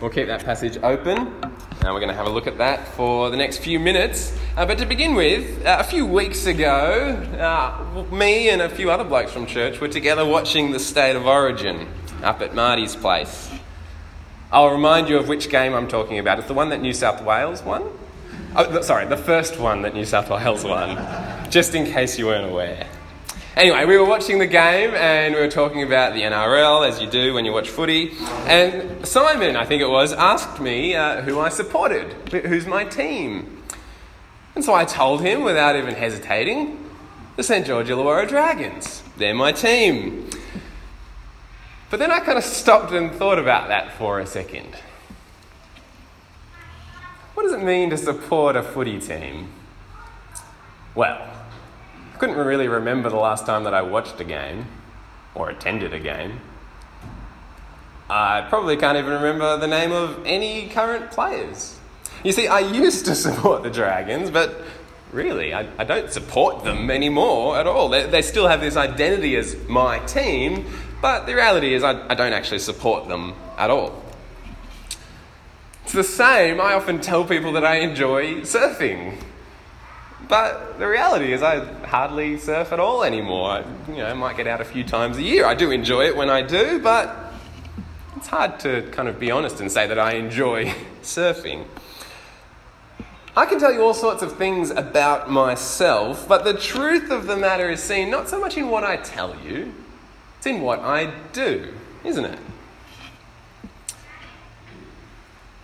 We'll keep that passage open, and we're going to have a look at that for the next few minutes. Uh, but to begin with, uh, a few weeks ago, uh, me and a few other blokes from church were together watching the State of Origin up at Marty's place. I'll remind you of which game I'm talking about. It's the one that New South Wales won. Oh, sorry, the first one that New South Wales won, just in case you weren't aware. Anyway, we were watching the game and we were talking about the NRL, as you do when you watch footy. And Simon, I think it was, asked me uh, who I supported, who's my team. And so I told him without even hesitating the St. George Illawarra Dragons. They're my team. But then I kind of stopped and thought about that for a second. What does it mean to support a footy team? Well, couldn't really remember the last time that I watched a game or attended a game. I probably can't even remember the name of any current players. You see, I used to support the Dragons, but really, I, I don't support them anymore at all. They, they, still have this identity as my team, but the reality is, I, I don't actually support them at all. It's the same, I often tell people that I enjoy surfing. But the reality is, I hardly surf at all anymore. I, you know, I might get out a few times a year. I do enjoy it when I do, but it's hard to kind of be honest and say that I enjoy surfing. I can tell you all sorts of things about myself, but the truth of the matter is seen not so much in what I tell you, it's in what I do, isn't it?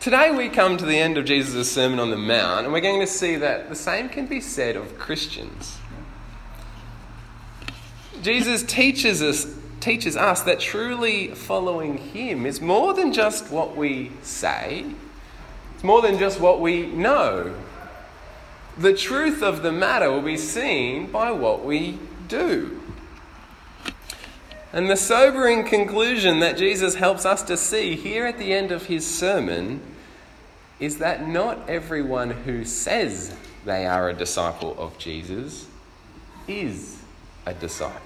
Today we come to the end of Jesus' Sermon on the Mount, and we're going to see that the same can be said of Christians. Jesus teaches us, teaches us that truly following Him is more than just what we say, it's more than just what we know. The truth of the matter will be seen by what we do. And the sobering conclusion that Jesus helps us to see here at the end of his sermon is that not everyone who says they are a disciple of Jesus is a disciple.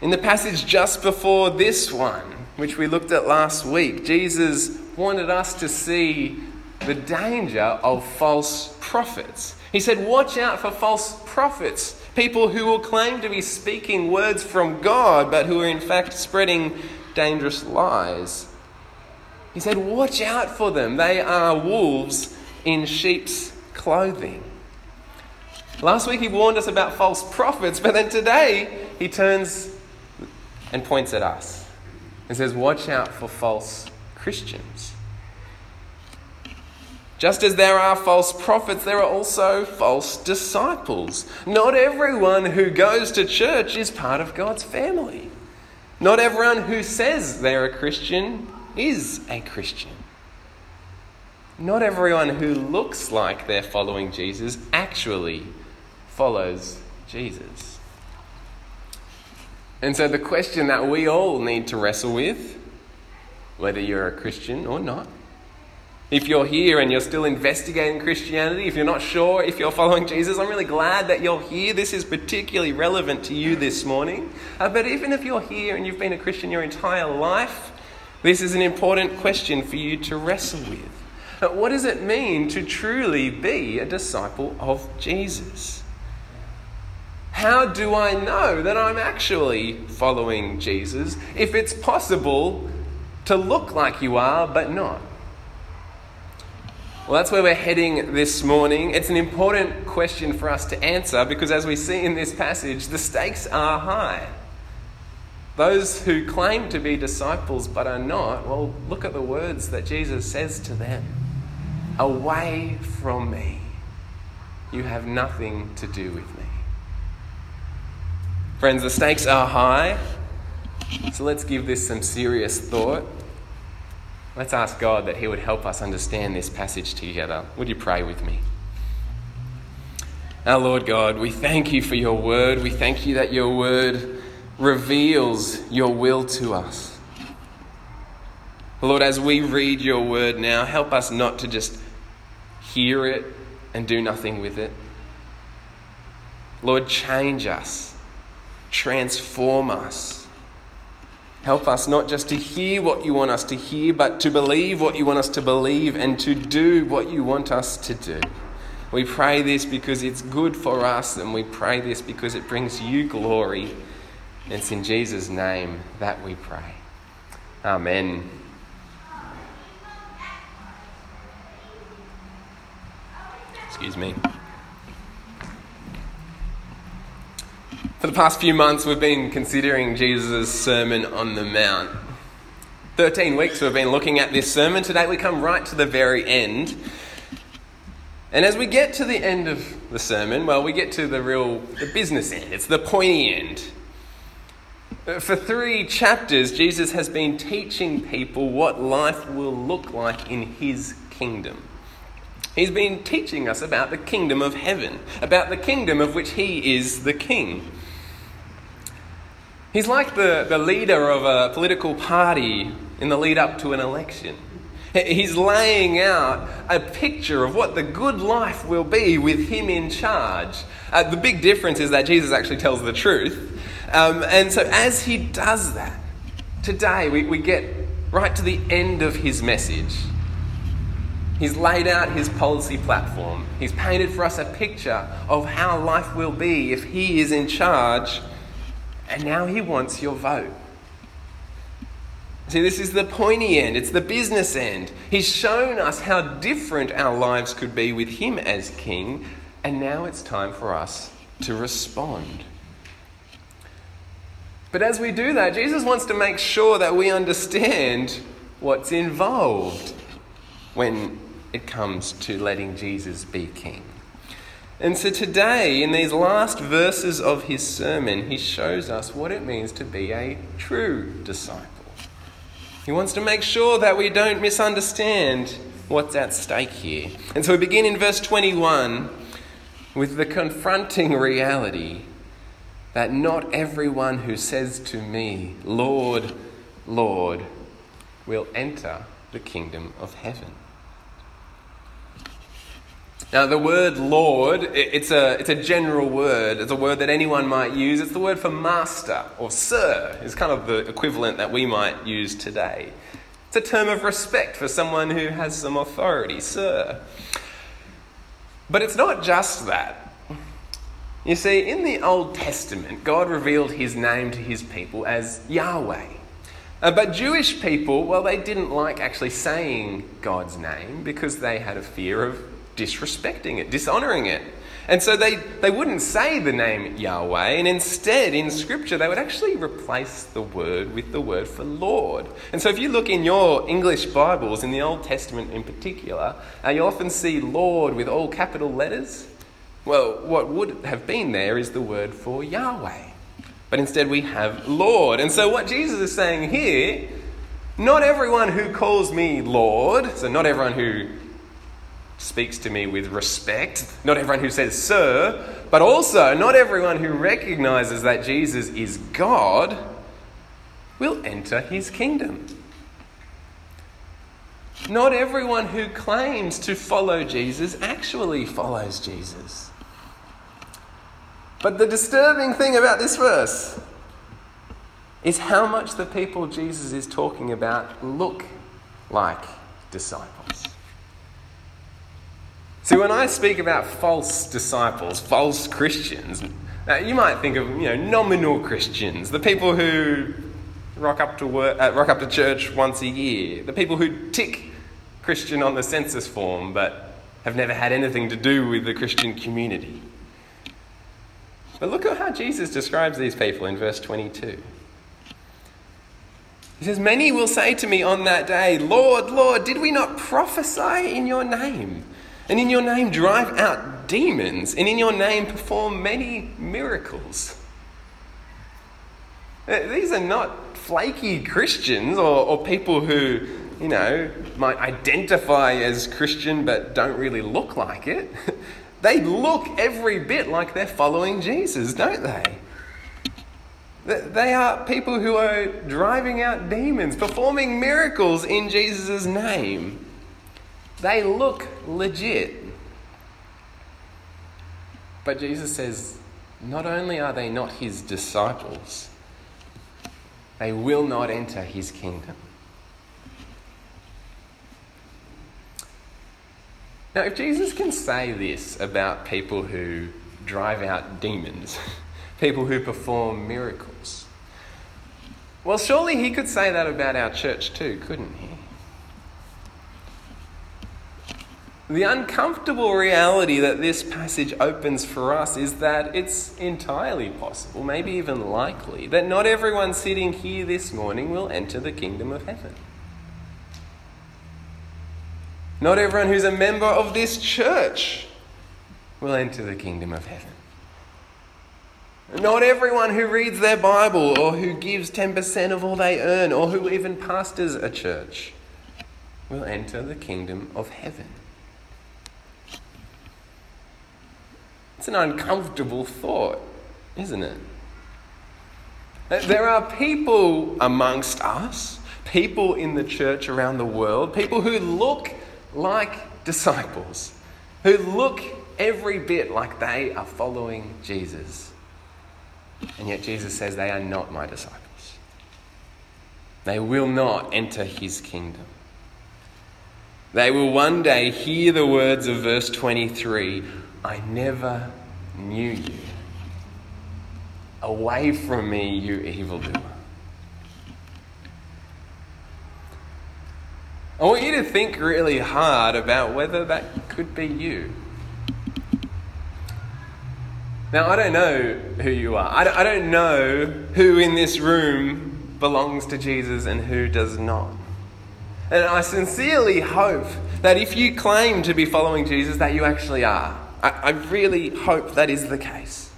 In the passage just before this one, which we looked at last week, Jesus wanted us to see the danger of false prophets. He said, Watch out for false prophets, people who will claim to be speaking words from God, but who are in fact spreading dangerous lies. He said, Watch out for them. They are wolves in sheep's clothing. Last week he warned us about false prophets, but then today he turns and points at us and says, Watch out for false Christians. Just as there are false prophets, there are also false disciples. Not everyone who goes to church is part of God's family. Not everyone who says they're a Christian is a Christian. Not everyone who looks like they're following Jesus actually follows Jesus. And so, the question that we all need to wrestle with, whether you're a Christian or not, if you're here and you're still investigating Christianity, if you're not sure if you're following Jesus, I'm really glad that you're here. This is particularly relevant to you this morning. Uh, but even if you're here and you've been a Christian your entire life, this is an important question for you to wrestle with. What does it mean to truly be a disciple of Jesus? How do I know that I'm actually following Jesus if it's possible to look like you are but not? Well, that's where we're heading this morning. It's an important question for us to answer because, as we see in this passage, the stakes are high. Those who claim to be disciples but are not, well, look at the words that Jesus says to them Away from me. You have nothing to do with me. Friends, the stakes are high, so let's give this some serious thought. Let's ask God that He would help us understand this passage together. Would you pray with me? Our Lord God, we thank you for your word. We thank you that your word reveals your will to us. Lord, as we read your word now, help us not to just hear it and do nothing with it. Lord, change us, transform us. Help us not just to hear what you want us to hear, but to believe what you want us to believe and to do what you want us to do. We pray this because it's good for us, and we pray this because it brings you glory. It's in Jesus' name that we pray. Amen. Excuse me. For the past few months, we've been considering Jesus' Sermon on the Mount. 13 weeks we've been looking at this sermon. Today we come right to the very end. And as we get to the end of the sermon, well, we get to the real the business end. It's the pointy end. For three chapters, Jesus has been teaching people what life will look like in his kingdom. He's been teaching us about the kingdom of heaven, about the kingdom of which he is the king. He's like the, the leader of a political party in the lead up to an election. He's laying out a picture of what the good life will be with him in charge. Uh, the big difference is that Jesus actually tells the truth. Um, and so, as he does that, today we, we get right to the end of his message. He's laid out his policy platform. He's painted for us a picture of how life will be if he is in charge. And now he wants your vote. See, this is the pointy end, it's the business end. He's shown us how different our lives could be with Him as King, and now it's time for us to respond. But as we do that, Jesus wants to make sure that we understand what's involved when it comes to letting Jesus be King. And so today, in these last verses of his sermon, he shows us what it means to be a true disciple. He wants to make sure that we don't misunderstand what's at stake here. And so we begin in verse 21 with the confronting reality that not everyone who says to me, Lord, Lord, will enter the kingdom of heaven. Now, the word Lord, it's a, it's a general word. It's a word that anyone might use. It's the word for master or sir, is kind of the equivalent that we might use today. It's a term of respect for someone who has some authority, sir. But it's not just that. You see, in the Old Testament, God revealed his name to his people as Yahweh. Uh, but Jewish people, well, they didn't like actually saying God's name because they had a fear of disrespecting it, dishonoring it. And so they, they wouldn't say the name Yahweh, and instead, in Scripture, they would actually replace the word with the word for Lord. And so if you look in your English Bibles, in the Old Testament in particular, uh, you often see Lord with all capital letters. Well, what would have been there is the word for Yahweh. But instead, we have Lord. And so, what Jesus is saying here not everyone who calls me Lord, so not everyone who speaks to me with respect. Not everyone who says, Sir, but also not everyone who recognizes that Jesus is God will enter his kingdom. Not everyone who claims to follow Jesus actually follows Jesus. But the disturbing thing about this verse is how much the people Jesus is talking about look like disciples. See, when I speak about false disciples, false Christians, uh, you might think of you know nominal Christians, the people who rock up to work, uh, rock up to church once a year, the people who tick Christian on the census form but have never had anything to do with the Christian community. But look at how Jesus describes these people in verse 22. He says, Many will say to me on that day, Lord, Lord, did we not prophesy in your name? and in your name drive out demons, and in your name perform many miracles. Uh, these are not flaky Christians or, or people who, you know, might identify as Christian but don't really look like it. They look every bit like they're following Jesus, don't they? They are people who are driving out demons, performing miracles in Jesus' name. They look legit. But Jesus says, not only are they not his disciples, they will not enter his kingdom. Now, if Jesus can say this about people who drive out demons, people who perform miracles, well, surely he could say that about our church too, couldn't he? The uncomfortable reality that this passage opens for us is that it's entirely possible, maybe even likely, that not everyone sitting here this morning will enter the kingdom of heaven. Not everyone who's a member of this church will enter the kingdom of heaven. Not everyone who reads their Bible or who gives 10% of all they earn or who even pastors a church will enter the kingdom of heaven. It's an uncomfortable thought, isn't it? There are people amongst us, people in the church around the world, people who look like disciples, who look every bit like they are following Jesus. And yet Jesus says they are not my disciples. They will not enter his kingdom. They will one day hear the words of verse 23 I never knew you. Away from me, you evildoer. I want you to think really hard about whether that could be you. Now, I don't know who you are. I don't know who in this room belongs to Jesus and who does not. And I sincerely hope that if you claim to be following Jesus, that you actually are. I, really hope that is the case.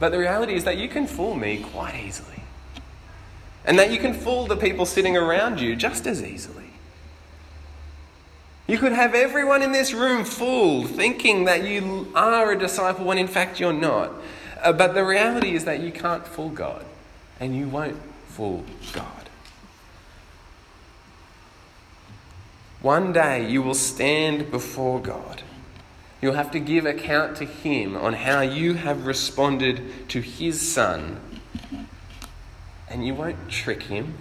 But the reality is that you can fool me quite easily. And that you can fool the people sitting around you just as easily. You could have everyone in this room fooled, thinking that you are a disciple when in fact you're not. Uh, but the reality is that you can't fool God, and you won't fool God. One day you will stand before God You'll have to give account to Him on how you have responded to His Son. And you won't trick Him.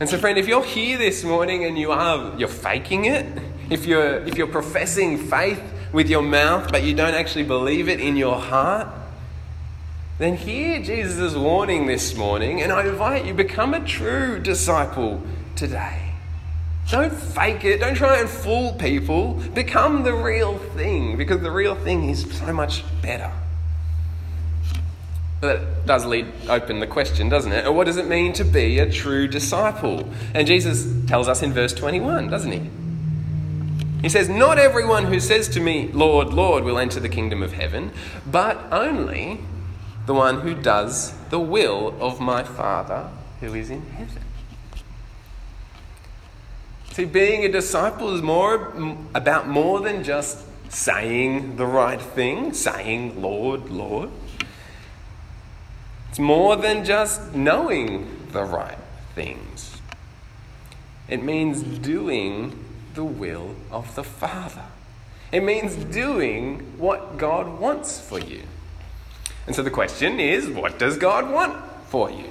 And so, friend, if you're here this morning and you are you're faking it, if you're if you're professing faith with your mouth but you don't actually believe it in your heart, then hear Jesus' warning this morning, and I invite you become a true disciple today. Don't fake it. Don't try and fool people. Become the real thing because the real thing is so much better. That does lead open the question, doesn't it? What does it mean to be a true disciple? And Jesus tells us in verse 21, doesn't he? He says, Not everyone who says to me, Lord, Lord, will enter the kingdom of heaven, but only the one who does the will of my Father who is in heaven. See, being a disciple is more about more than just saying the right thing, saying, Lord, Lord. It's more than just knowing the right things. It means doing the will of the Father. It means doing what God wants for you. And so the question is what does God want for you?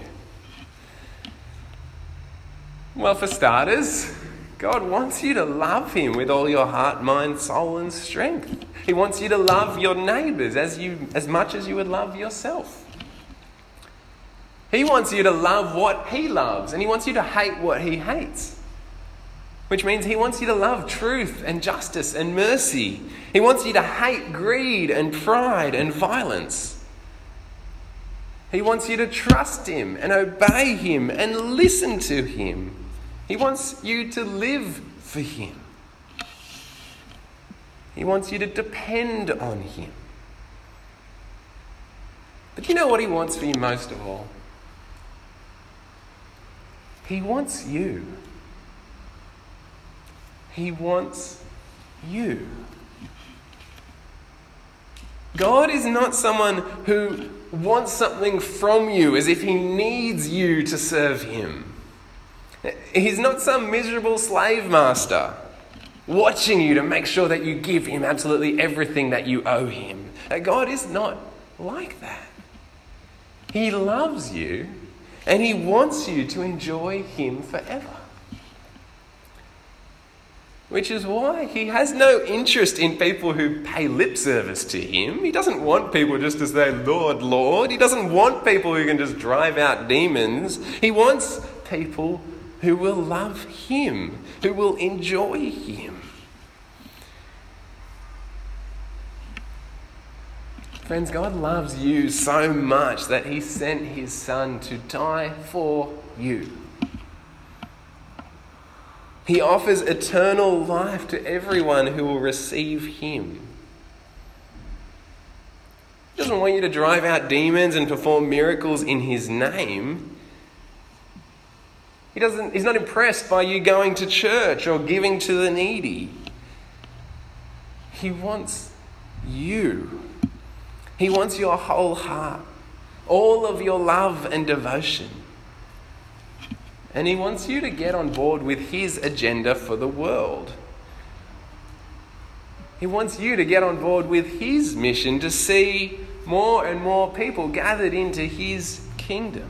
Well, for starters, God wants you to love Him with all your heart, mind, soul, and strength. He wants you to love your neighbours as, you, as much as you would love yourself. He wants you to love what He loves, and He wants you to hate what He hates. Which means He wants you to love truth and justice and mercy. He wants you to hate greed and pride and violence. He wants you to trust Him and obey Him and listen to Him. He wants you to live for Him. He wants you to depend on Him. But you know what He wants for you most of all? He wants you. He wants you. God is not someone who wants something from you as if He needs you to serve Him. He's not some miserable slave master watching you to make sure that you give him absolutely everything that you owe him. God is not like that. He loves you and He wants you to enjoy Him forever. Which is why He has no interest in people who pay lip service to Him. He doesn't want people just to say, Lord, Lord. He doesn't want people who can just drive out demons. He wants people who will love Him, who will enjoy Him. Friends, God loves you so much that He sent His Son to die for you. He offers eternal life to everyone who will receive Him. He doesn't want you to drive out demons and perform miracles in His name. He doesn't, he's not impressed by you going to church or giving to the needy. He wants you. He wants your whole heart, all of your love and devotion. And He wants you to get on board with His agenda for the world. He wants you to get on board with His mission to see more and more people gathered into His kingdom.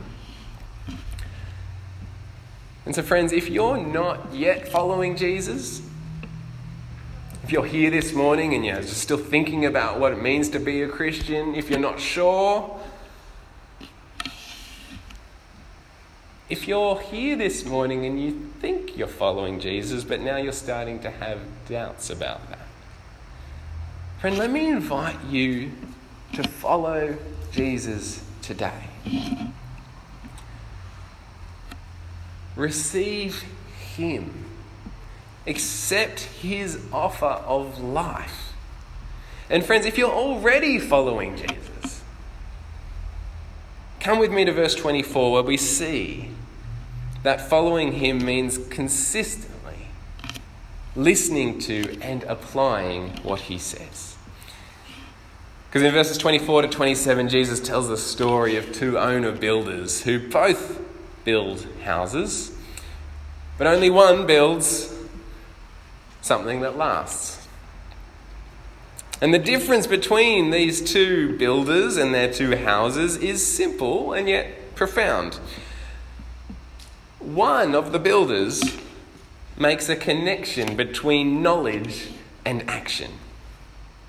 And so, friends, if you're not yet following Jesus, if you're here this morning and you're still thinking about what it means to be a Christian, if you're not sure, if you're here this morning and you think you're following Jesus, but now you're starting to have doubts about that, friend, let me invite you to follow Jesus today. Receive Him accept his offer of life. And friends, if you're already following Jesus, come with me to verse 24 where we see that following him means consistently listening to and applying what he says. Because in verses 24 to 27, Jesus tells the story of two owner builders who both build houses, but only one builds something that lasts. And the difference between these two builders and their two houses is simple and yet profound. One of the builders makes a connection between knowledge and action.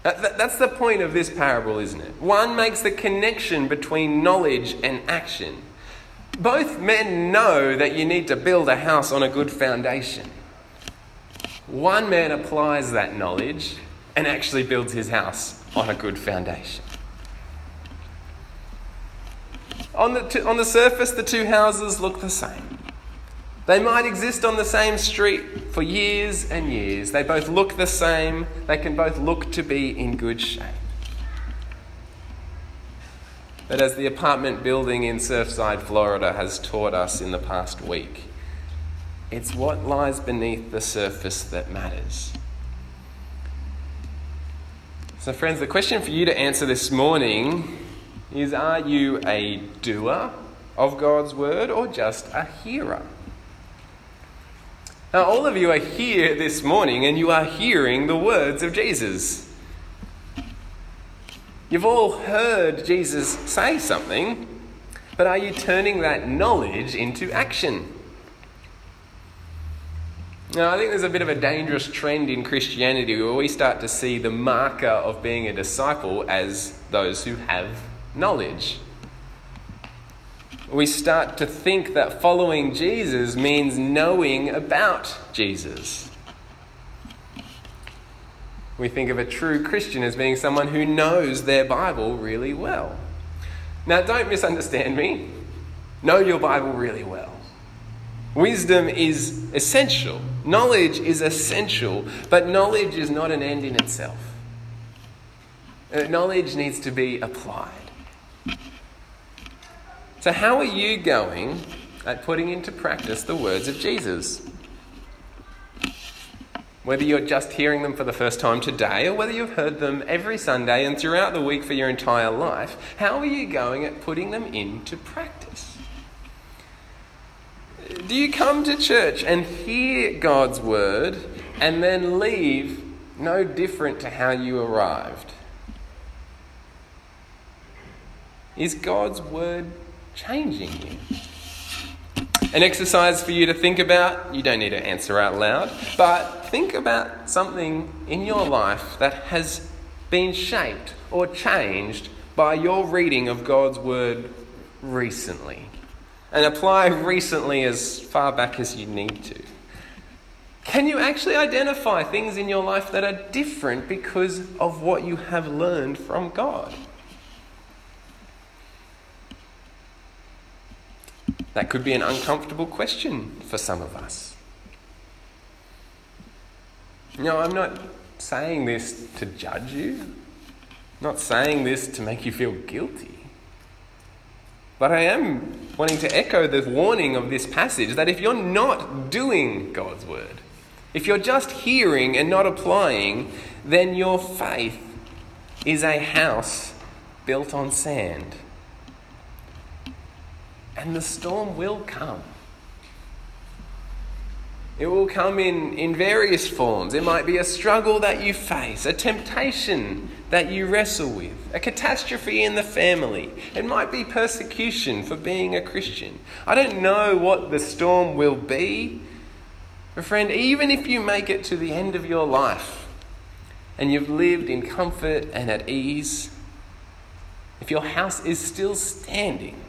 That's the point of this parable, isn't it? One makes the connection between knowledge and action. Both men know that you need to build a house on a good foundation. One man applies that knowledge and actually builds his house on a good foundation. On the, on the surface, the two houses look the same. They might exist on the same street for years and years. They both look the same. They can both look to be in good shape. But as the apartment building in Surfside, Florida has taught us in the past week, it's what lies beneath the surface that matters. So, friends, the question for you to answer this morning is Are you a doer of God's word or just a hearer? Now, all of you are here this morning and you are hearing the words of Jesus. You've all heard Jesus say something, but are you turning that knowledge into action? Now, I think there's a bit of a dangerous trend in Christianity where we start to see the marker of being a disciple as those who have knowledge. We start to think that following Jesus means knowing about Jesus. We think of a true Christian as being someone who knows their Bible really well. Now, don't misunderstand me. Know your Bible really well. Wisdom is essential, knowledge is essential, but knowledge is not an end in itself. Uh, knowledge needs to be applied. So, how are you going at putting into practice the words of Jesus? Whether you're just hearing them for the first time today or whether you've heard them every Sunday and throughout the week for your entire life, how are you going at putting them into practice? Do you come to church and hear God's word and then leave no different to how you arrived? Is God's word changing you? An exercise for you to think about, you don't need to answer out loud, but think about something in your life that has been shaped or changed by your reading of God's word recently. And apply recently as far back as you need to. Can you actually identify things in your life that are different because of what you have learned from God? That could be an uncomfortable question for some of us. No, I'm not saying this to judge you. I'm not saying this to make you feel guilty. But I am wanting to echo the warning of this passage that if you're not doing God's word, if you're just hearing and not applying, then your faith is a house built on sand. And the storm will come. It will come in, in various forms. It might be a struggle that you face, a temptation that you wrestle with, a catastrophe in the family. It might be persecution for being a Christian. I don't know what the storm will be, but, friend, even if you make it to the end of your life and you've lived in comfort and at ease, if your house is still standing,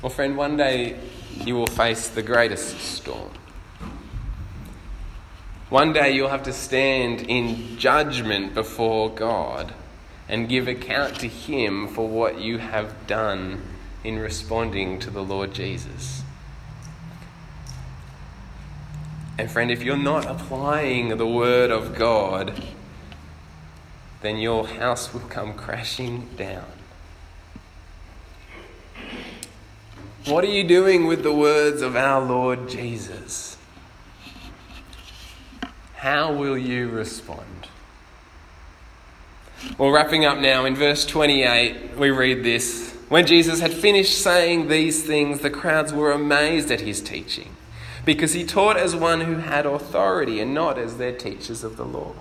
well, friend, one day you will face the greatest storm. One day you'll have to stand in judgment before God and give account to Him for what you have done in responding to the Lord Jesus. And friend, if you're not applying the Word of God, then your house will come crashing down. What are you doing with the words of our Lord Jesus? How will you respond? Well, wrapping up now, in verse 28, we read this. When Jesus had finished saying these things, the crowds were amazed at his teaching because he taught as one who had authority and not as their teachers of the law.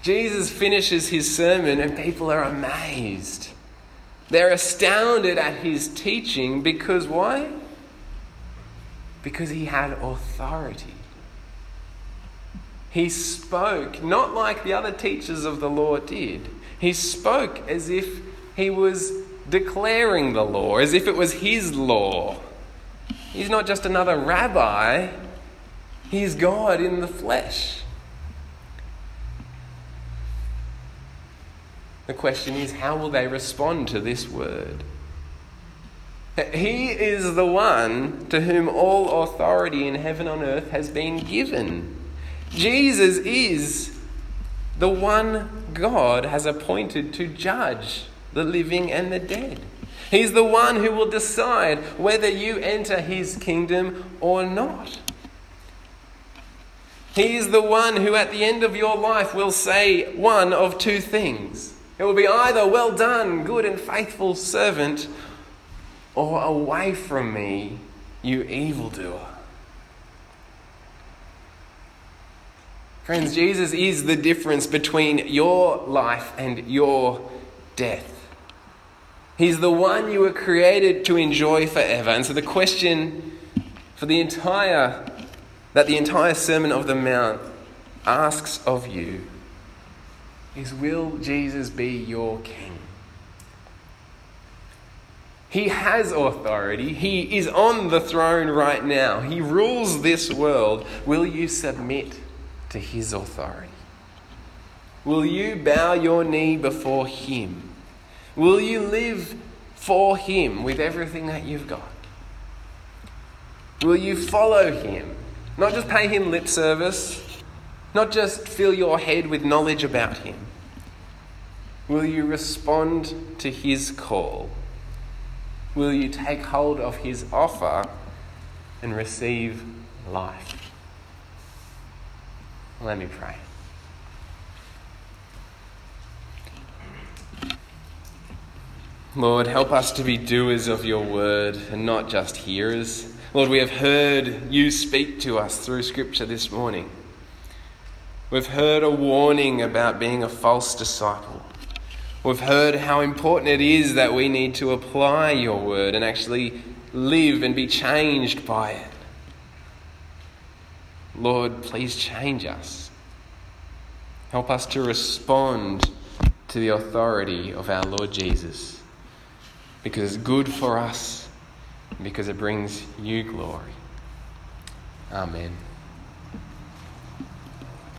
Jesus finishes his sermon and people are amazed. They're astounded at his teaching because why? Because he had authority. He spoke not like the other teachers of the law did. He spoke as if he was declaring the law, as if it was his law. He's not just another rabbi, he's God in the flesh. The question is, how will they respond to this word? He is the one to whom all authority in heaven and earth has been given. Jesus is the one God has appointed to judge the living and the dead. He's the one who will decide whether you enter his kingdom or not. He is the one who, at the end of your life, will say one of two things. It will be either, Well done, good and faithful servant, or Away from me, you evildoer. Friends, Jesus is the difference between your life and your death. He's the one you were created to enjoy forever. And so the question for the entire that the entire Sermon of the Mount asks of you is will Jesus be your king? He has authority. He is on the throne right now. He rules this world. Will you submit to his authority? Will you bow your knee before him? Will you live for Him with everything that you've got? Will you follow Him? Not just pay Him lip service, not just fill your head with knowledge about Him. Will you respond to His call? Will you take hold of His offer and receive life? Let me pray. Lord, help us to be doers of your word and not just hearers. Lord, we have heard you speak to us through Scripture this morning. We've heard a warning about being a false disciple. We've heard how important it is that we need to apply your word and actually live and be changed by it. Lord, please change us. Help us to respond to the authority of our Lord Jesus because it's good for us, because it brings you glory. Amen.